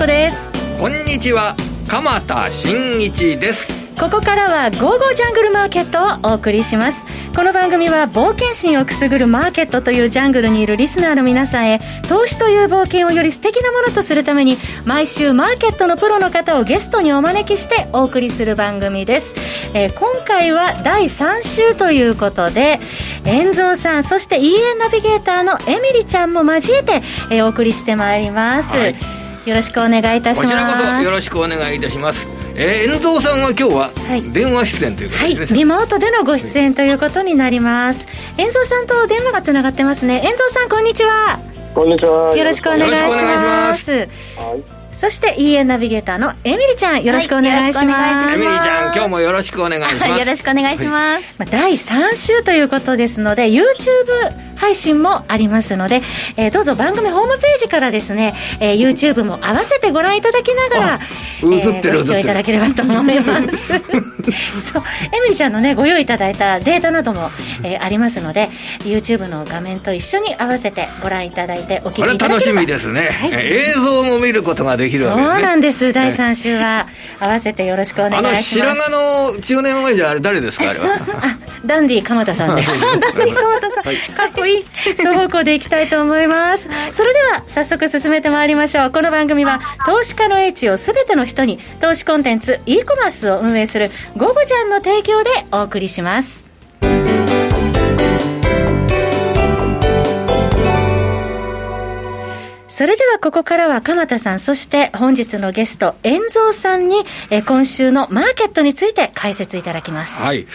子です。こんにちは。鎌田新一です。ここからは「ゴーゴージャングルマーケット」をお送りします。この番組は冒険心をくすぐるマーケットというジャングルにいるリスナーの皆さんへ投資という冒険をより素敵なものとするために毎週マーケットのプロの方をゲストにお招きしてお送りする番組です、えー、今回は第3週ということで遠蔵さんそして EN ナビゲーターのエミリちゃんも交えて、えー、お送りしてまいります、はい、よろしくお願いいたします。こちらこそよろしくお願いいたします。えー、遠藤さんは今日は電話出演ということですね、はい、リモートでのご出演ということになります。遠藤さんと電話がつながってますね。遠藤さんこんにちは。こんにちは。よろしくお願いします。はい。そして EN ナビゲーターのエミリちゃんよろしくお願いします、エミリちゃん今日もよろしくお願いします、よろしくお願いします、まあ、第3週ということですので YouTube 配信もありますので、えー、どうぞ番組ホームページからですね、えー、YouTube も合わせてご覧いただきながら、えー、ご視聴いただければと思います。そうエミリちゃんのねご用意いただいたデータなども、えー、ありますので YouTube の画面と一緒に合わせてご覧いただいてお聞きいただければ。楽しみですね、はい、映像も見ることができるわけですね。そうなんです。第3週は合わせてよろしくお願いします。あの白髪の中年前じゃあれ誰ですかあれは？ダンディ鎌田さんです。ダンディ鎌田さん、はい、かっこいい双方向でいきたいと思います、はい、それでは早速進めてまいりましょう。この番組は投資家の英知をすべての人に投資コンテンツ e コマースを運営する「ゴゴジャン」の提供でお送りします。それではここからは鎌田さん、そして本日のゲスト、遠蔵さんに、え今週のマーケットについて解説いただきます。はい。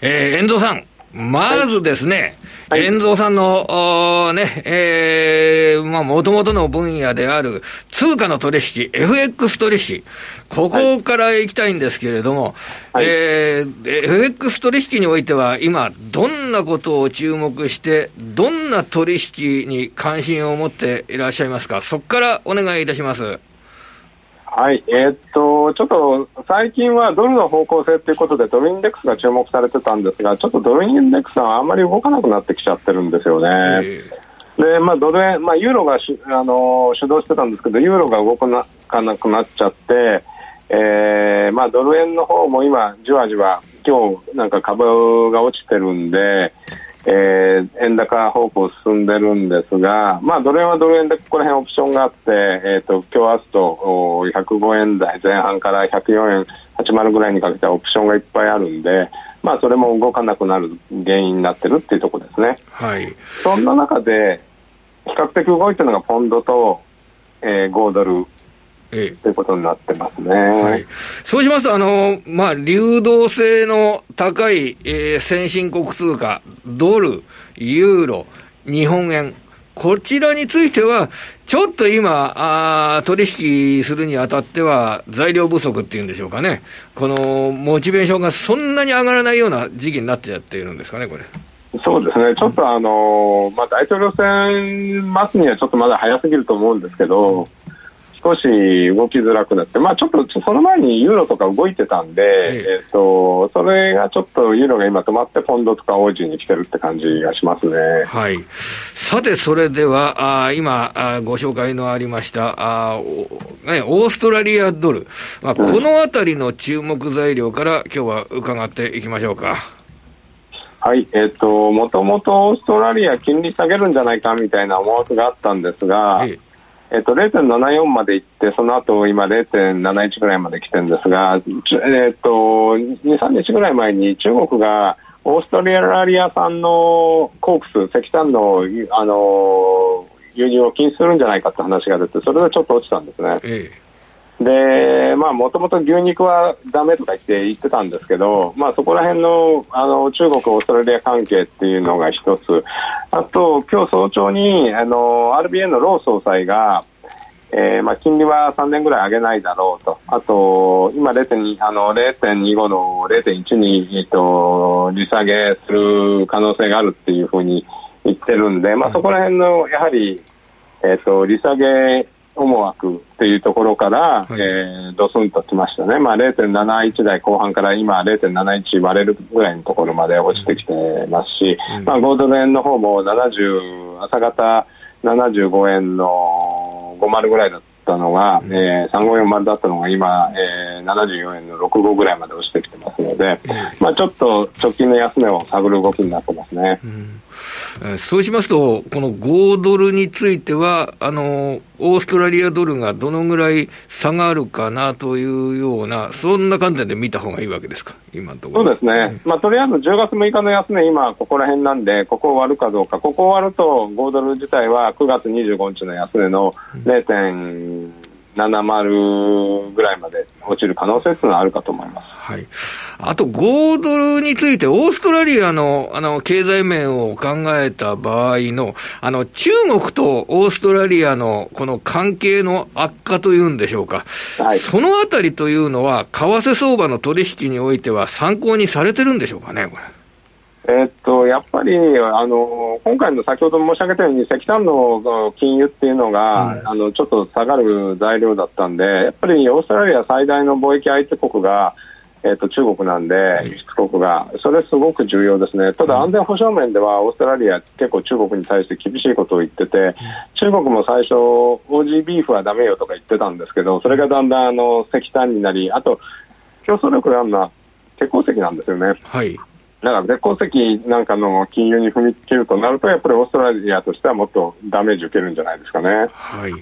えー、遠蔵さん、まずですね、はい、遠蔵さんの、ね、えー、まあ、もともとの分野である通貨の取引、FX 取引、ここから行きたいんですけれども、はい、えー、FX 取引においては今、どんなことを注目して、どんな取引に関心を持っていらっしゃいますか、そこからお願いいたします。はい、えー、っと、ちょっと最近はドルの方向性ということで、ドルインデックスが注目されてたんですが、ちょっとドルインデックスはあんまり動かなくなってきちゃってるんですよね。で、まあ、ドル円、まあ、ユーロがしあの主導してたんですけど、ユーロが動かなくなっちゃって、えーまあ、ドル円の方も今、じわじわ、今日なんか株が落ちてるんで、えー、円高方向進んでるんですが、まあ、ドル円はドル円でここら辺オプションがあって、えーと、今日明日と105円台前半から104円80ぐらいにかけてオプションがいっぱいあるんで、まあ、それも動かなくなる原因になってるっていうところですね。はい、そんな中で比較的動いてるのがポンドと、えー、5ドルええ、ということになってますね。はい。そうしますと、あの、まあ、流動性の高い、えー、先進国通貨、ドル、ユーロ、日本円、こちらについては、ちょっと今、あ取引するにあたっては、材料不足っていうんでしょうかね。この、モチベーションがそんなに上がらないような時期になっちゃっているんですかね、これ。そうですね、ちょっとあのまあ、大統領選待つにはちょっとまだ早すぎると思うんですけど、少し動きづらくなって、まあ、ちょっとその前にユーロとか動いてたんで、ええ。ー、とそれがちょっとユーロが今止まって、ポンドとかオージーに来てるって感じがしますね。はい、さて、それではあ今あ、ご紹介のありましたあ、ね、オーストラリアドル、まあ、このあたりの注目材料から、今日は伺っていきましょうか。はい、えっ、ー、と、もともとオーストラリア金利下げるんじゃないかみたいな思惑があったんですが、えええっと、0.74まで行って、その後今0.71ぐらいまで来てるんですが、えっと、2、3日ぐらい前に中国がオーストラリア産のコークス、石炭の、あの、輸入を禁止するんじゃないかって話が出て、それでちょっと落ちたんですね。ええで、まあ、もともと牛肉はだめとか言って言ってたんですけど、まあ、そこら辺の、あの、中国、オーストラリア関係っていうのが一つ。あと、今日早朝に、あの、RBA のロー総裁が、えーまあ、金利は3年ぐらい上げないだろうと、あと今0.2あの0.25の0.1に、えっと、利下げする可能性があるっていうふうに言ってるんで、まあ、そこら辺のやはり、えっと、利下げ思惑っていうところから、はい、えー、ドスンときましたね、まあ、0.71台後半から今、0.71割れるぐらいのところまで落ちてきてますし、うん、まあ、5ドル円の方も70朝方75円の50ぐらいだったったのが、うん、えー、3540だったのが今、えー、74円の65ぐらいまで落ちてきてますので、まあ、ちょっと直近の安値を探る動きになってますね。うんそうしますと、この5ドルについては、あの、オーストラリアドルがどのぐらい下がるかなというような、そんな観点で見た方がいいわけですか、今のところ。そうですね。まあ、とりあえず10月6日の安値、今、ここら辺なんで、ここを割るかどうか、ここを割ると、5ドル自体は9月25日の安値の0.5、70ぐらいまで落ちる可能性というのはあるかと思います。はい。あと、5ドルについて、オーストラリアの、あの、経済面を考えた場合の、あの、中国とオーストラリアの、この関係の悪化というんでしょうか。はい。そのあたりというのは、為替相場の取引においては参考にされてるんでしょうかね、これ。えっと、やっぱりあの今回の先ほど申し上げたように石炭の金融っていうのが、うん、あのちょっと下がる材料だったんでやっぱりオーストラリア最大の貿易相手国が、えっと、中国なんで、輸出国が、それすごく重要ですね、ただ安全保障面ではオーストラリア、結構中国に対して厳しいことを言ってて、中国も最初、オージービーフはだめよとか言ってたんですけど、それがだんだんあの石炭になり、あと競争力があるのは鉄鉱石なんですよね。はいだから鉄鉱石なんかの金融に踏み切るとなると、やっぱりオーストラリアとしてはもっとダメージ受けるんじゃないですかね。はい。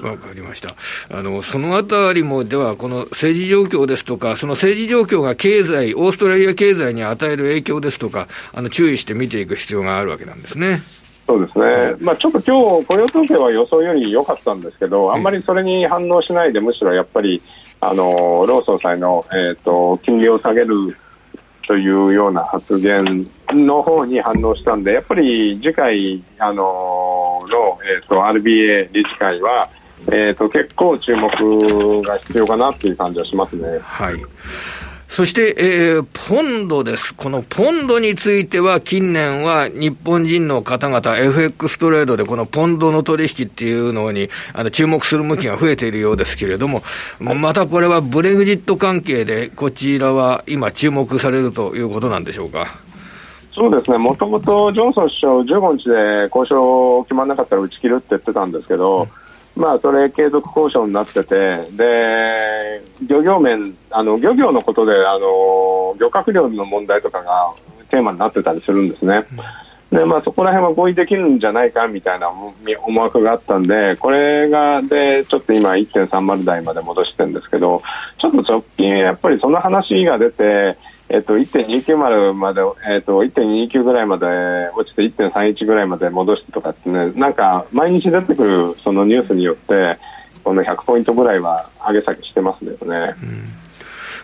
わかりました。あの、そのあたりも、では、この政治状況ですとか、その政治状況が経済、オーストラリア経済に与える影響ですとか、あの、注意して見ていく必要があるわけなんですね。そうですね、まあ、ちょっと今日雇用統計は予想より良かったんですけど、あんまりそれに反応しないで、むしろやっぱり、あのロー総裁の、えーと金利を下げるというような発言の方に反応したんで、やっぱり次回あのの、えーと、RBA 理事会は、えーと、結構注目が必要かなっていう感じはしますね。はいそして、えー、ポンドです。このポンドについては、近年は日本人の方々、FX トレードでこのポンドの取引っていうのに、あの、注目する向きが増えているようですけれども、またこれはブレグジット関係で、こちらは今注目されるということなんでしょうか？そうですね、もともとジョンソン首相、15日で交渉決まらなかったら打ち切るって言ってたんですけど、うんまあ、それ継続交渉になってて、で、漁業面、あの、漁業のことで、あの、漁獲量の問題とかがテーマになってたりするんですね。で、まあ、そこら辺は合意できるんじゃないかみたいな思惑があったんで、これが、で、ちょっと今1.30台まで戻してるんですけど、ちょっと直近、やっぱりその話が出て、えっと、1.290まで、えっと、1.29ぐらいまで落ちて1.31ぐらいまで戻してとかってね、なんか毎日出てくるそのニュースによって、この100ポイントぐらいは上げ下げしてますよね。うん、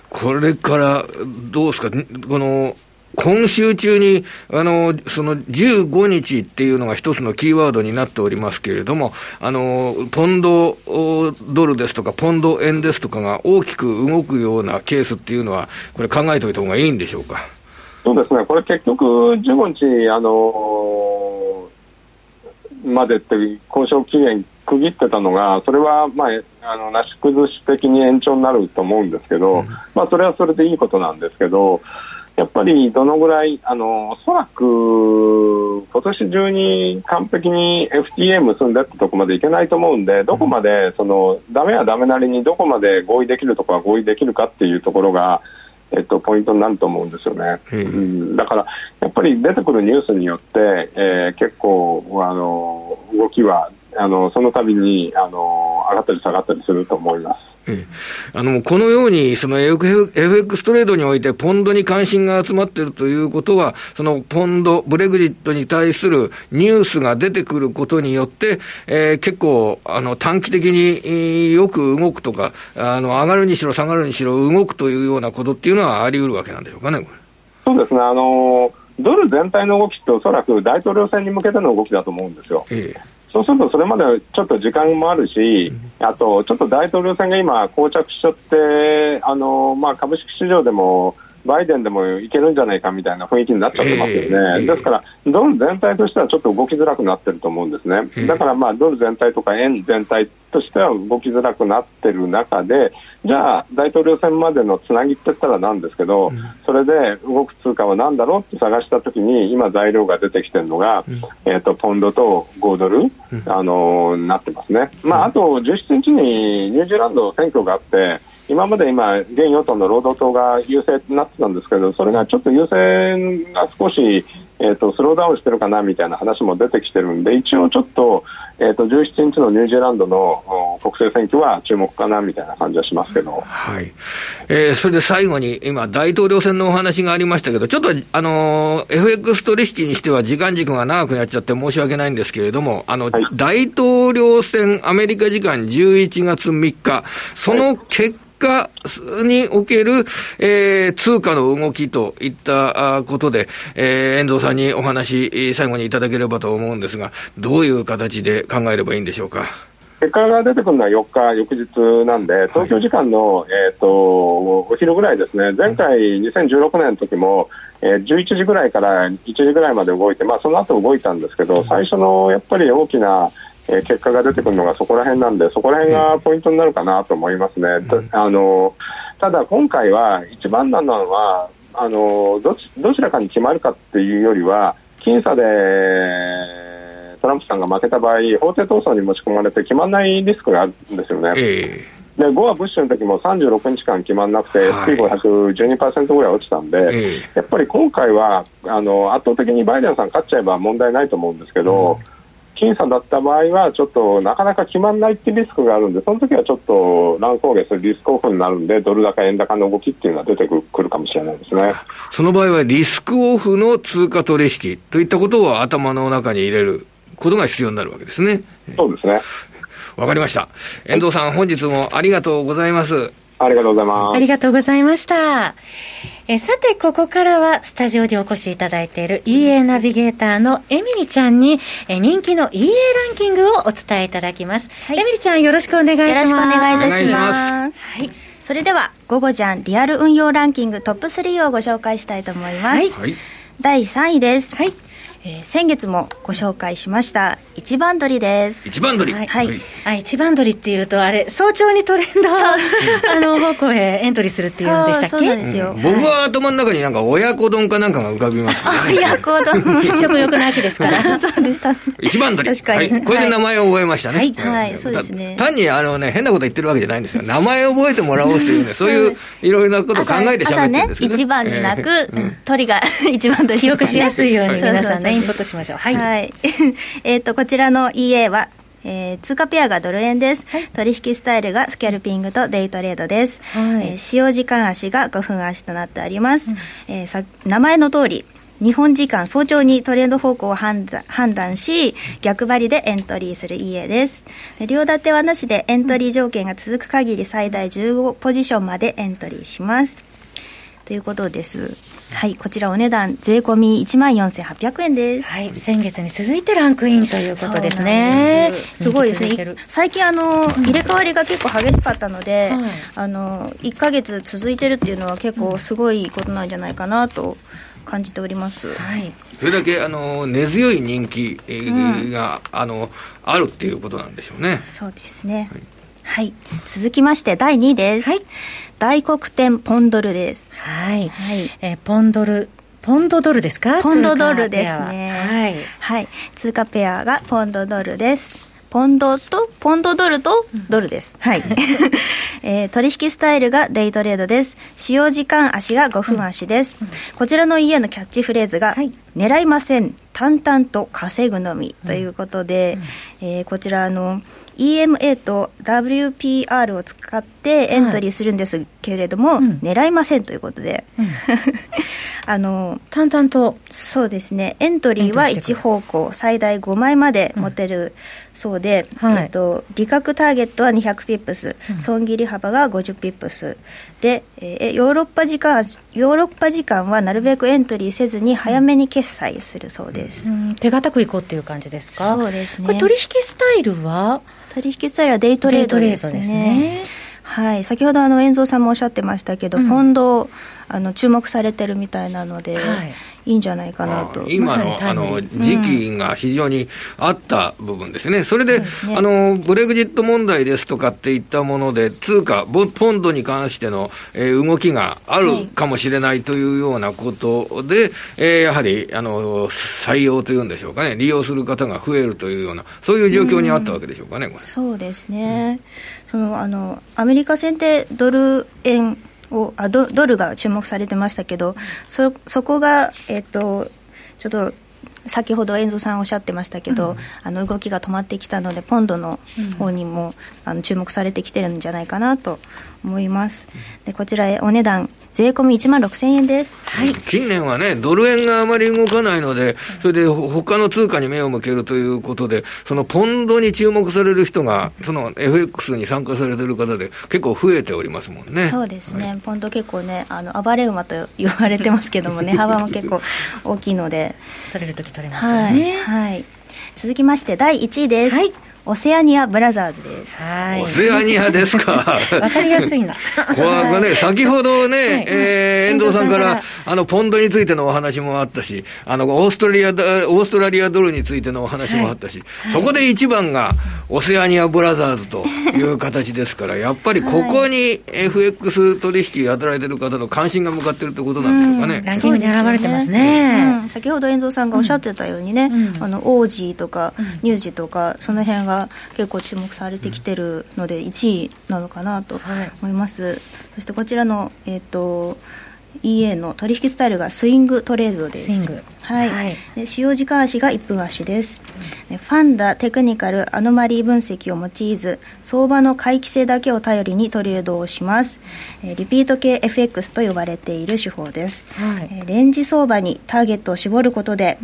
これからどうですか、この今週中に、あの、その15日っていうのが一つのキーワードになっておりますけれども、あの、ポンドドルですとか、ポンド円ですとかが大きく動くようなケースっていうのは、これ考えておいた方がいいんでしょうか？そうですね、これ結局15日、あのまでって交渉期限区切ってたのが、それは、まあ、あの、なし崩し的に延長になると思うんですけど、うん、まあ、それはそれでいいことなんですけど、やっぱりどのぐらい、あの、おそらく今年中に完璧に FTA 結んでってとこまでいけないと思うんで、どこまで、その、ダメはダメなりにどこまで合意できるところは合意できるかっていうところが、えっと、ポイントになると思うんですよね。うん、だから、やっぱり出てくるニュースによって、えー、結構、あの、動きは、あの、その度に、あの、上がったり下がったりすると思います。ええ、あのこのように、その FX トレードにおいて、ポンドに関心が集まっているということは、そのポンド、ブレグジットに対するニュースが出てくることによって、えー、結構あの短期的によく動くとかあの、上がるにしろ下がるにしろ動くというようなことっていうのはあり得るわけなんでしょうかね、そうですね。あのドル全体の動きっておそらく大統領選に向けての動きだと思うんですよ。ええそうするとそれまでちょっと時間もあるし、あとちょっと大統領選が今、膠着しちゃって、あのまあ、株式市場でもバイデンでもいけるんじゃないかみたいな雰囲気になっちゃってますよね、えー、ですから、ドル全体としてはちょっと動きづらくなってると思うんですね、えー、だからまあドル全体とか円全体としては動きづらくなってる中で、じゃあ、大統領選までのつなぎって言ったらなんですけど、うん、それで動く通貨は何だろうって探したときに、今、材料が出てきてるのが、うん、えーと、ポンドと5ドル、うん、あのー、なってますね、まあ、あと17日にニュージーランド選挙があって、今まで今、現与党の労働党が優勢になってたんですけど、それがちょっと優勢が少し、えーと、スローダウンしてるかなみたいな話も出てきてるんで、一応ちょっと、えーと、17日のニュージーランドの国政選挙は注目かなみたいな感じはしますけど、はい。えー、それで最後に、今、大統領選のお話がありましたけど、ちょっと、あのー、FX 取引にしては時間軸が長くなっちゃって申し訳ないんですけれども、あの、はい、大統領選、アメリカ時間11月3日、その結果、果における、えー、通貨の動きといったことで、えー、遠藤さんにお話、最後にいただければと思うんですが、どういう形で考えればいいんでしょうか？結果が出てくるのは4日、翌日なんで、東京時間の、はい、えーと、お昼ぐらいですね、前回、2016年の時も、えー、11時ぐらいから1時ぐらいまで動いて、まあ、その後動いたんですけど、最初のやっぱり大きなえー、結果が出てくるのがそこら辺なんで、そこら辺がポイントになるかなと思いますね。うん、あのただ、今回は一番なのはあのどちどちらかに決まるかっていうよりは、僅差でトランプさんが負けた場合、法廷闘争に持ち込まれて決まらないリスクがあるんですよね。えーで5はブッシュの時も36日間決まらなくて、はい、SP512% ぐらい落ちたんで、えー、やっぱり今回はあの圧倒的にバイデンさん勝っちゃえば問題ないと思うんですけど、うん僅差だった場合は、ちょっとなかなか決まらないってリスクがあるんで、その時はちょっと乱高下するリスクオフになるんで、ドル高、円高の動きっていうのは出てくるかもしれないですねその場合は、リスクオフの通貨取引といったことを頭の中に入れることが必要になるわけですね。そうですね。わかりました。遠藤さん、本日もありがとうございます。ありがとうございます。ありがとうございました。えさて、ここからはスタジオにお越しいただいている EA ナビゲーターのエミリちゃんにえ人気の EA ランキングをお伝えいただきます。はい、エミリちゃんよろしくお願いします。よろしくお願いいたします。はい。それでは、午後じゃんリアル運用ランキングトップ3をご紹介したいと思います。はい、第3位です。はい。えー、先月もご紹介しました一番鳥です。一番鳥はい、はい、あ一番鳥っていうとあれ早朝にトレンド あの方向へエントリーするっていうんでしたっけ？そうなんですよ、うん、僕は頭の中になんか親子丼かなんかが浮かびます、ね、親子丼。食欲の秋ですから。そうでした。一番鳥確かに、はい、これで名前を覚えましたね。はい、はい、そうですね。単にあのね変なこと言ってるわけじゃないんですよ。名前を覚えてもらおうというね そういういろいろなことを考えてしゃべってるんですね。一番になく、えー、鳥が一番鳥よくしやすいように皆さんねインプットしましょう。はい、はい、えっとこちらの EA はえー、通貨ペアがドル円です、はい、取引スタイルがスキャルピングとデイトレードです、はい、えー、使用時間足が5分足となってあります、うん、えー、さ名前の通り日本時間早朝にトレンド方向を判断し、逆張りでエントリーする家です。両立てはなしでエントリー条件が続く限り最大15ポジションまでエントリーします。ということです。はい、こちらお値段税込み1万4800円です。はい、先月に続いてランクインということですね。すすごいですね。最近あの、入れ替わりが結構激しかったので、はい、あの1か月続いてるっていうのは結構すごいことなんじゃないかなと感じております。はい。それだけあの根強い人気が、うん、あのあるっていうことなんでしょうね。そうですね。はいはい。続きまして、第2位です。はい。大黒天ポンドルです。はい。はい。えー、ポンドル、ポンドドルですか？ポンドドルですね。はい。はい。通貨ペアがポンドドルです。ポンドと、ポンドドルとドルです。はい。えー、取引スタイルがデイトレードです。使用時間足が5分足です。うん、こちらの家のキャッチフレーズが、はい、狙いません。淡々と稼ぐのみ。ということで、うん、えー、こちらあの、EMA と WPR を使ってエントリーするんですけれども、はいうん、狙いませんということで、うん、あの淡々と。そうですね。エントリーは1方向最大5枚まで持てるそうで、うんはい、えっと、利確ターゲットは200ピップス、損切り幅が50ピップス。で、えー、ヨーロッパ時間ヨーロッパ時間はなるべくエントリーせずに早めに決済するそうです、手堅くいこうっていう感じですか？そうですね。これ取引スタイルは？取引スタイルはデイトレードですね。すね。はい、先ほどあの遠蔵さんもおっしゃってましたけど、うん、ポンドあの注目されてるみたいなので、はい、いいんじゃないかなと。今のあの時期が非常にあった部分ですね。それで、ね、あのブレグジット問題ですとかっていったもので、通貨、ポンドに関しての、えー、動きがあるかもしれないというようなことで、はい、えー、やはりあの採用というんでしょうかね、利用する方が増えるというような、そういう状況にあったわけでしょうかね、うん、そうですね。うん、そのあのアメリカ戦でドル円をあドドルが注目されてましたけどそそこが、えっと、ちょっと先ほど遠藤さんおっしゃってましたけど、うん、あの動きが止まってきたのでポンドの方にも、うん、あの注目されてきてるんじゃないかなと思います。でこちらへお値段。税込み1万6000円です、はい、近年はね、ドル円があまり動かないので、それで他の通貨に目を向けるということで、そのポンドに注目される人が、その FX に参加されてる方で、結構増えておりますもんね。そうですね、はい、ポンド結構ね、あの暴れ馬と言われてますけどもね、幅も結構大きいので。取れるとき取れますよね、はい。はい。続きまして、第1位です。はいオセアニアブラザーズです。はい。オセアニアですか？わかりやすいな。これね、先ほどね、はい、えー、遠藤さんから、あの、ポンドについてのお話もあったし、あの、オーストラリア、オーストラリアドルについてのお話もあったし、はい、そこで一番が、オセアニアブラザーズという形ですから、やっぱりここに FX 取引働いてる方の関心が向かってるってことなんでしょうかね。ランキングに現れてますね。先ほど遠藤さんがおっしゃってたようにね、あの、オージーとか、ニュージーとか、その辺が結構注目されてきてるので1位なのかなと思います、はい、そしてこちらの、えーと、EA の取引スタイルがスイングトレードです。はい。はい、で使用時間足が1分足です。ファンダ、テクニカル、アノマリー分析を用いず、相場の回帰性だけを頼りにトレードをします。えリピート系 FX と呼ばれている手法です。はい、えレンジ相場にターゲットを絞ることで、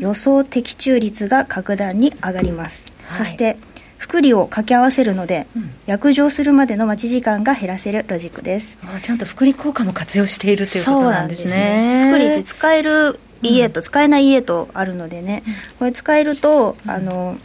予想的中率が格段に上がります。はい、そして、複利を掛け合わせるので、うん、約定するまでの待ち時間が減らせるロジックです。あちゃんと複利効果も活用しているということなんですね。複利って使える家と使えない家とあるのでね、うん、これ使えるとあの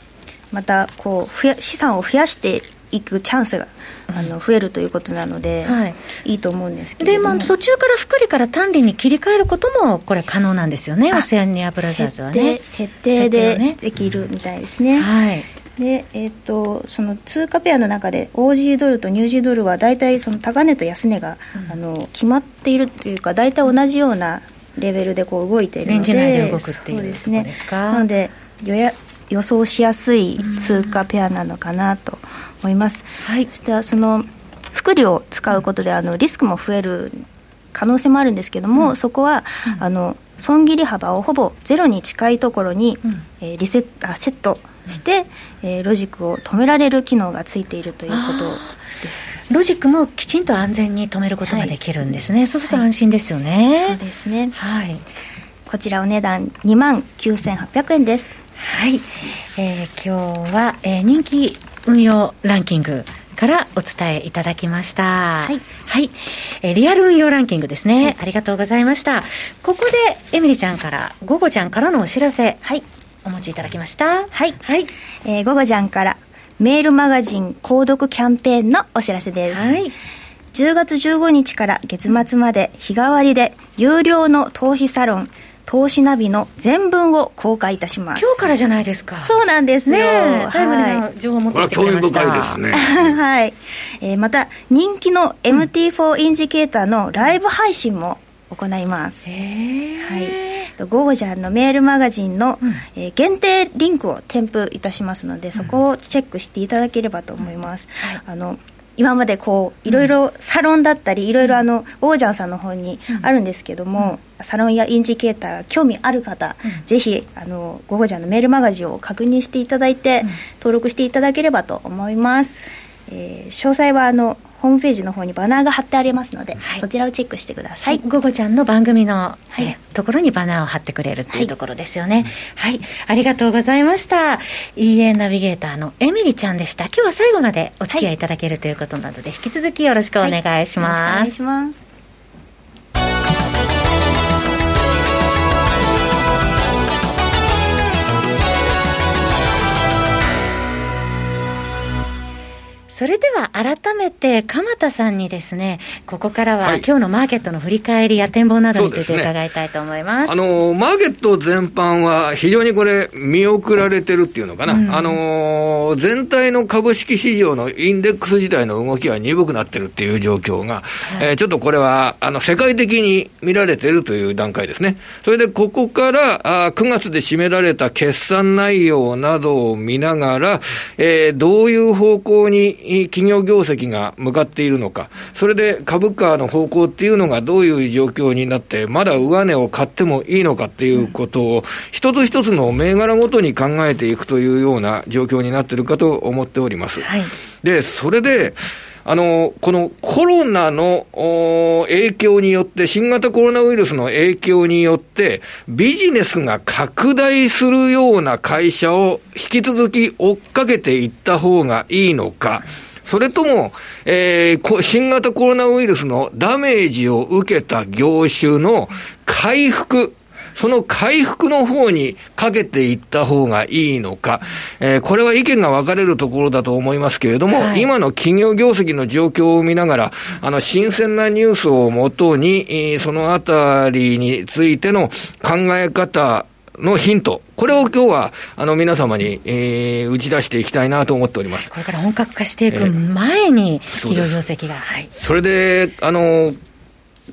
またこう増や資産を増やしていくチャンスがあの増えるということなので、はい、いいと思うんですけどで、まあ、途中から複利から単利に切り替えることもこれ可能なんですよねオセアニアブラザーズはね。設定でできるみたいですね、ねはい。で、えーと、その通貨ペアの中で OG ドルとニュージードルは大体その高値と安値が、うん、あの決まっているというか大体同じようなレベルでこう動いているのででそうですね。なので予や予想しやすい通貨ペアなのかなと思います、うんはい、そしてその複利を使うことであのリスクも増える可能性もあるんですけども、うん、そこは、あの損切り幅をほぼゼロに近いところに、うん、えー、リセあセットして、えー、ロジックを止められる機能がついているということです。ロジックもきちんと安全に止めることができるんですね、はい、そうすると安心ですよね、はい、そうですね。はい。こちらお値段2万9800円です。はい、えー、今日は、えー、人気運用ランキングからお伝えいただきました。はい。はい。えー、リアル運用ランキングですね、はい、ありがとうございました。ここで、エミリちゃんから、ゴゴちゃんからのお知らせ。はい。お持ちいただきました。はい。はい。えー、ゴゴちゃんから、メールマガジン購読キャンペーンのお知らせです。はい。10月15日から月末まで日替わりで有料の投資サロン投資ナビの全文を公開いたします。今日からじゃないですか。そうなんですよ。ねタイムリーな情報持ってきてくれました、興味深いですね。はい、えー、また人気の MT4 インジケーターのライブ配信も行います、うん、はい。ゴージャンのメールマガジンの、うん、えー、限定リンクを添付いたしますので、そこをチェックしていただければと思います。うん。はい、あの今までこういろいろサロンだったりいろいろあのオージャンさんの方にあるんですけども、うん、サロンやインジケーター興味ある方、うん、ぜひあのゴゴジャンのメールマガジンを確認していただいて、うん、登録していただければと思います、えー、詳細はあのホームページの方にバナーが貼ってありますので、はい、そちらをチェックしてください。ゴ、は、ゴ、い、ちゃんの番組の、はい、えところにバナーを貼ってくれるっていうところですよね。はい、はい、ありがとうございました。EA ナビゲーターのエミリちゃんでした。今日は最後までお付き合いいただけるということなので、引き続きよろしくお願いします。お願いします。それでは改めて、鎌田さんにですね、ここからは、今日のマーケットの振り返りや展望などについて伺いたいと思います。すね、あの、マーケット全般は非常にこれ、見送られてるっていうのかな。うん、あの、全体の株式市場のインデックス自体の動きは鈍くなってるっていう状況が、はい、えー、ちょっとこれは、あの、世界的に見られてるという段階ですね。それで、ここから、あ9月で占められた決算内容などを見ながら、えー、どういう方向に企業業績が向かっているのか、それで株価の方向っていうのがどういう状況になって、まだ上値を買ってもいいのかっていうことを、一つ一つの銘柄ごとに考えていくというような状況になっているかと思っております。はい、で、それで、あの、このコロナの影響によって、新型コロナウイルスの影響によって、ビジネスが拡大するような会社を引き続き追っかけていった方がいいのか、それとも、えー、新型コロナウイルスのダメージを受けた業種の回復、その回復の方にかけていった方がいいのか、えー、これは意見が分かれるところだと思いますけれども、はい、今の企業業績の状況を見ながら、あの、新鮮なニュースをもとに、えー、そのあたりについての考え方、のヒント、これを今日は、あの、皆様に、えー、打ち出していきたいなと思っております。これから本格化していく前に、企業業績が。はい。それで、あの、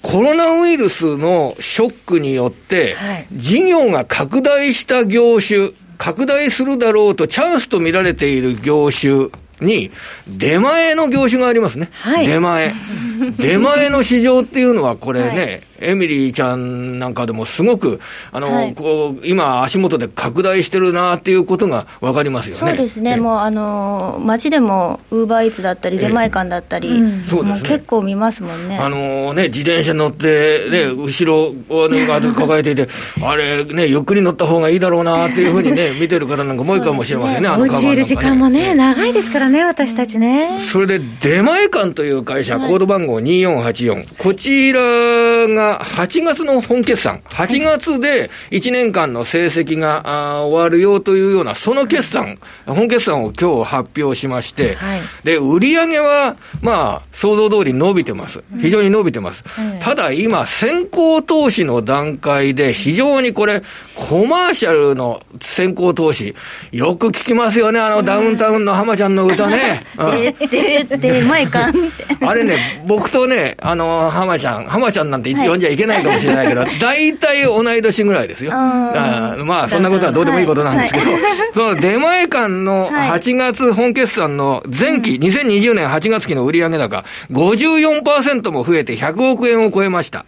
コロナウイルスのショックによって、事業が拡大した業種、拡大するだろうとチャンスと見られている業種に、出前の業種がありますね。はい、出前。出前の市場っていうのは、これね、はいエミリーちゃんなんかでもすごく、あの、はい、こう、今足元で拡大してるなっていうことがわかりますよね。そうですね。もう、あの、街でも、ウーバーイーツだったり、出前館だったり、そうですね。結構見ますもんね。あのね、自転車乗って、ね、後ろを、ね、抱えていて、あれ、ね、ゆっくり乗った方がいいだろうなっていうふうにね、見てる方なんかも多いかもしれませんね、あのカバー、る時間もね、長いですからね、私たちね。それで、出前館という会社、コード番号2484。こちらが、8月の本決算、8月で1年間の成績が、終わるよというような、その決算、本決算を今日発表しまして、はい、で、売上は、まあ、想像通り伸びてます。非常に伸びてます。ただ今、先行投資の段階で、非常にこれ、コマーシャルの先行投資、よく聞きますよね、あの、ダウンタウンの浜ちゃんの歌ね。で、で、前か。あれね、僕とね、あの、浜ちゃん、浜ちゃんなんて呼んじゃいけないかもしれないけど、大体同い年ぐらいですよ。あまあ、そんなことはどうでもいいことなんですけど、その出前館の8月本決算の前期、2020年8月期の売上高、54%も増えて100億円を超えました。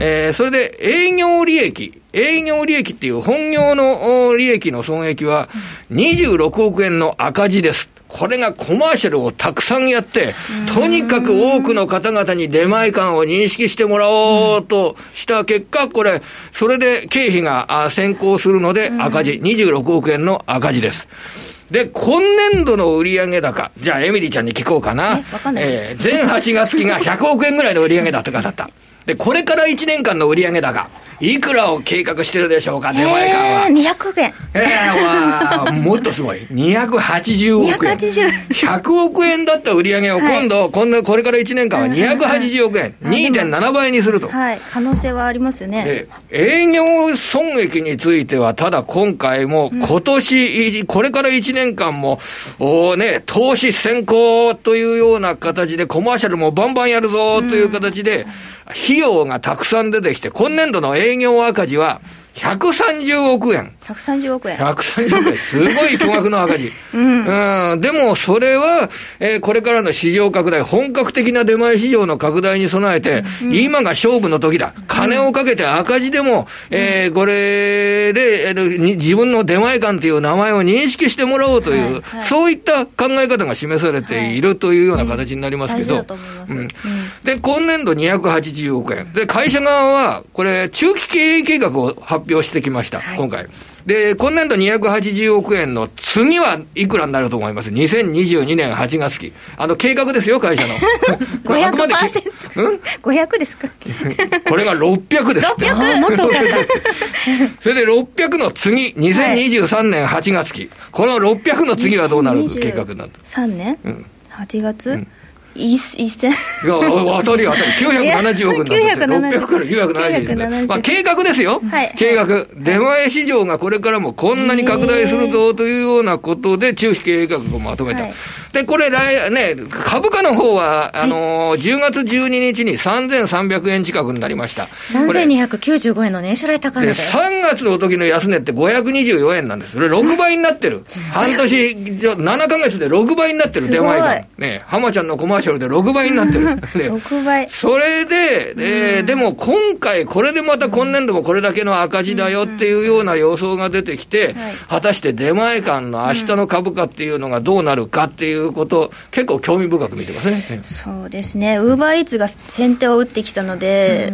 えそれで営業利益、営業利益っていう本業の利益の損益は26億円の赤字です。これがコマーシャルをたくさんやって、とにかく多くの方々に出前感を認識してもらおうとした結果、これ、それで経費が先行するので赤字、26億円の赤字です。で、今年度の売上高、じゃあエミリーちゃんに聞こうかな。えー、前8月期が100億円ぐらいの売上高だった。で、これから1年間の売上高。いくらを計画してるでしょうか、出前館は。200億円。えー、もっとすごい。280億円。280。100億円だった売り上げを今度、はい、今度、これから1年間は280億円。2.7倍にすると。はい。可能性はありますよね。で、営業損益については、ただ今回も、今年、うん、これから1年間も、おね、投資先行というような形で、コマーシャルもバンバンやるぞという形で、うん費用がたくさん出てきて、今年度の営業赤字は130億円。130億円。130億円。すごい巨額の赤字。うん、うん。でも、それは、えー、これからの市場拡大、本格的な出前市場の拡大に備えて、うん、今が勝負の時だ。金をかけて赤字でも、うん、えー、これで、えー、自分の出前館という名前を認識してもらおうという、はいはい、そういった考え方が示されているというような形になりますけど、うん、で、今年度280億円。で、会社側は、これ、中期経営計画を発表してきました、はい、今回。で、今年度280億円の次はいくらになると思います ?2022 年8月期。あの、計画ですよ、会社の。500%? うん ?500 ですか？これが600ですって。600? もっとそれで600の次、2023年8月期。この600の次はどうなる？計画になる ?3 年うん。8月、うん一千いや、当たり当たり。970億になって600から970億。まあ、計画ですよ。はい、計画。出前市場がこれからもこんなに拡大するぞというようなことで、中期計画をまとめた。はいで、これ来、ね、株価の方は、あのー、10月12日に3300円近くになりました。3295円の年初来高値です。3月の時の安値って524円なんです。それ6倍になってる。半年、7ヶ月で6倍になってる、出前が。ね、浜ちゃんのコマーシャルで6倍になってる。ね、6倍。それで、えー、でも今回、これでまた今年度もこれだけの赤字だよっていうような予想が出てきて、果たして出前館の明日の株価っていうのがどうなるかっていうこと、結構興味深く見てますね。そうですね。ウーバーイーツが先手を打ってきたので、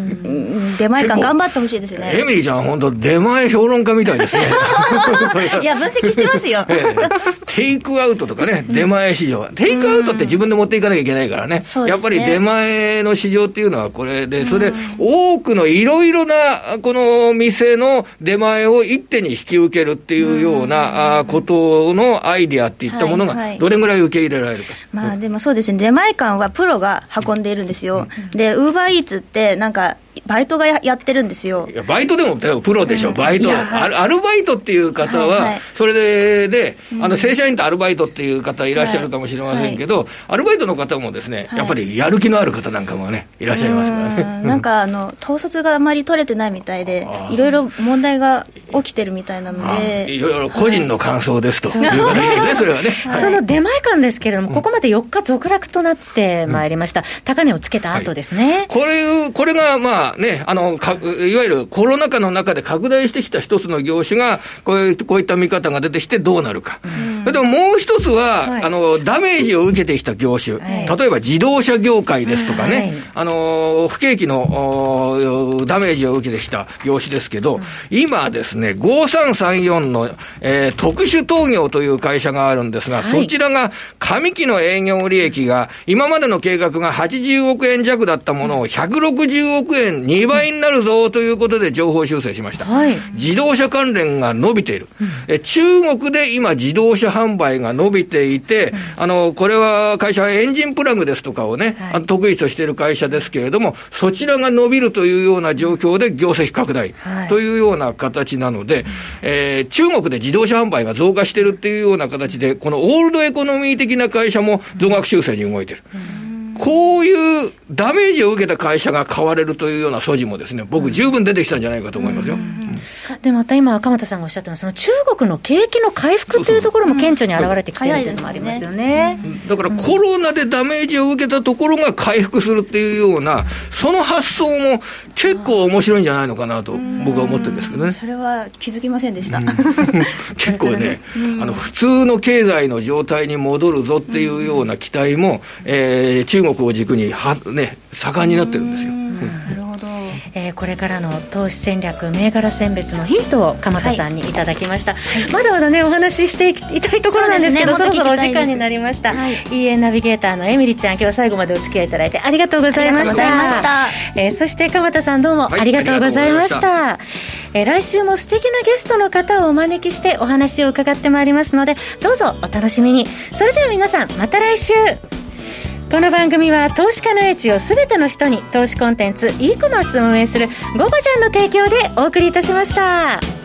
出前感頑張ってほしいですよね。エミリーちゃん、本当出前評論家みたいですね。いや、分析してますよ。テイクアウトとかね、出前市場。テイクアウトって自分で持っていかなきゃいけないからね。やっぱり出前の市場っていうのはこれで、それで多くのいろいろな、この店の出前を一手に引き受けるっていうようなことのアイディアっていったものが、どれぐらい受け入れられるか。まあでもそうですね、出前館はプロが運んでいるんですよ。で、ウーバーイーツってなんか、バイトがやってるんですよ。いやバイトでもプロでしょ、うん、バイト、アル。アルバイトっていう方は、はい。はい、それで、で、あの、正社員とアルバイトっていう方いらっしゃるかもしれませんけど、はい。はい、アルバイトの方もですね、やっぱりやる気のある方なんかもね、いらっしゃいますからね。なんか、あの、統率があまり取れてないみたいで、いろいろ問題が起きてるみたいなので。いろいろ個人の感想ですということでね、それはね。その出前館ですけれども、ここまで4日続落となってまいりました。高値をつけた後ですね。これ、これが、まあね、あの、かいわゆるコロナ禍の中で拡大してきた一つの業種が、こういうこういった見方が出てきてどうなるか。でももう一つは、はい、あの、ダメージを受けてきた業種、はい、例えば自動車業界ですとかね、はい、あの、不景気のダメージを受けてきた業種ですけど、うん、今ですね、5334の、えー、特殊陶業という会社があるんですが、そちらが上期の営業利益が、今までの計画が80億円弱だったものを160億円2倍になるぞということで情報修正しました。はい、自動車関連が伸びている。うん、え中国で今自動車販売が伸びていて、うん、あの、これは会社はエンジンプラグですとかをね、はい、得意としている会社ですけれども、そちらが伸びるというような状況で業績拡大というような形なので、はい、えー、中国で自動車販売が増加しているっていうような形で、このオールドエコノミー的な会社も増額修正に動いてる。うん。こういうダメージを受けた会社が買われるというような素地もですね、僕十分出てきたんじゃないかと思いますよ。で、また今、赤俣さんがおっしゃってます、その中国の景気の回復というところも顕著に現れてきているというのもありますよね。だからコロナでダメージを受けたところが回復するっていうような、その発想も結構面白いんじゃないのかなと僕は思ってるんですけどね。それは気づきませんでした。結構ね、あの、普通の経済の状態に戻るぞっていうような期待も、えー、中国を軸には、ね、盛んになってるんですよ。えー、これからの投資戦略銘柄選別のヒントを鎌田さんにいただきました、はい、まだまだねお話ししていきたいところなんですけどそ、ね,、ろそろお時間になりました、はい、EA ナビゲーターのエミリちゃん今日は最後までお付き合いいただいてありがとうございました。えー、そして鎌田さんどうもありがとうございました。はい、えー、来週も素敵なゲストの方をお招きしてお話を伺ってまいりますのでどうぞお楽しみに。それでは皆さんまた来週この番組は投資家の英知をすべての人に投資コンテンツ e コマースを運営する「ゴゴちゃん」の提供でお送りいたしました。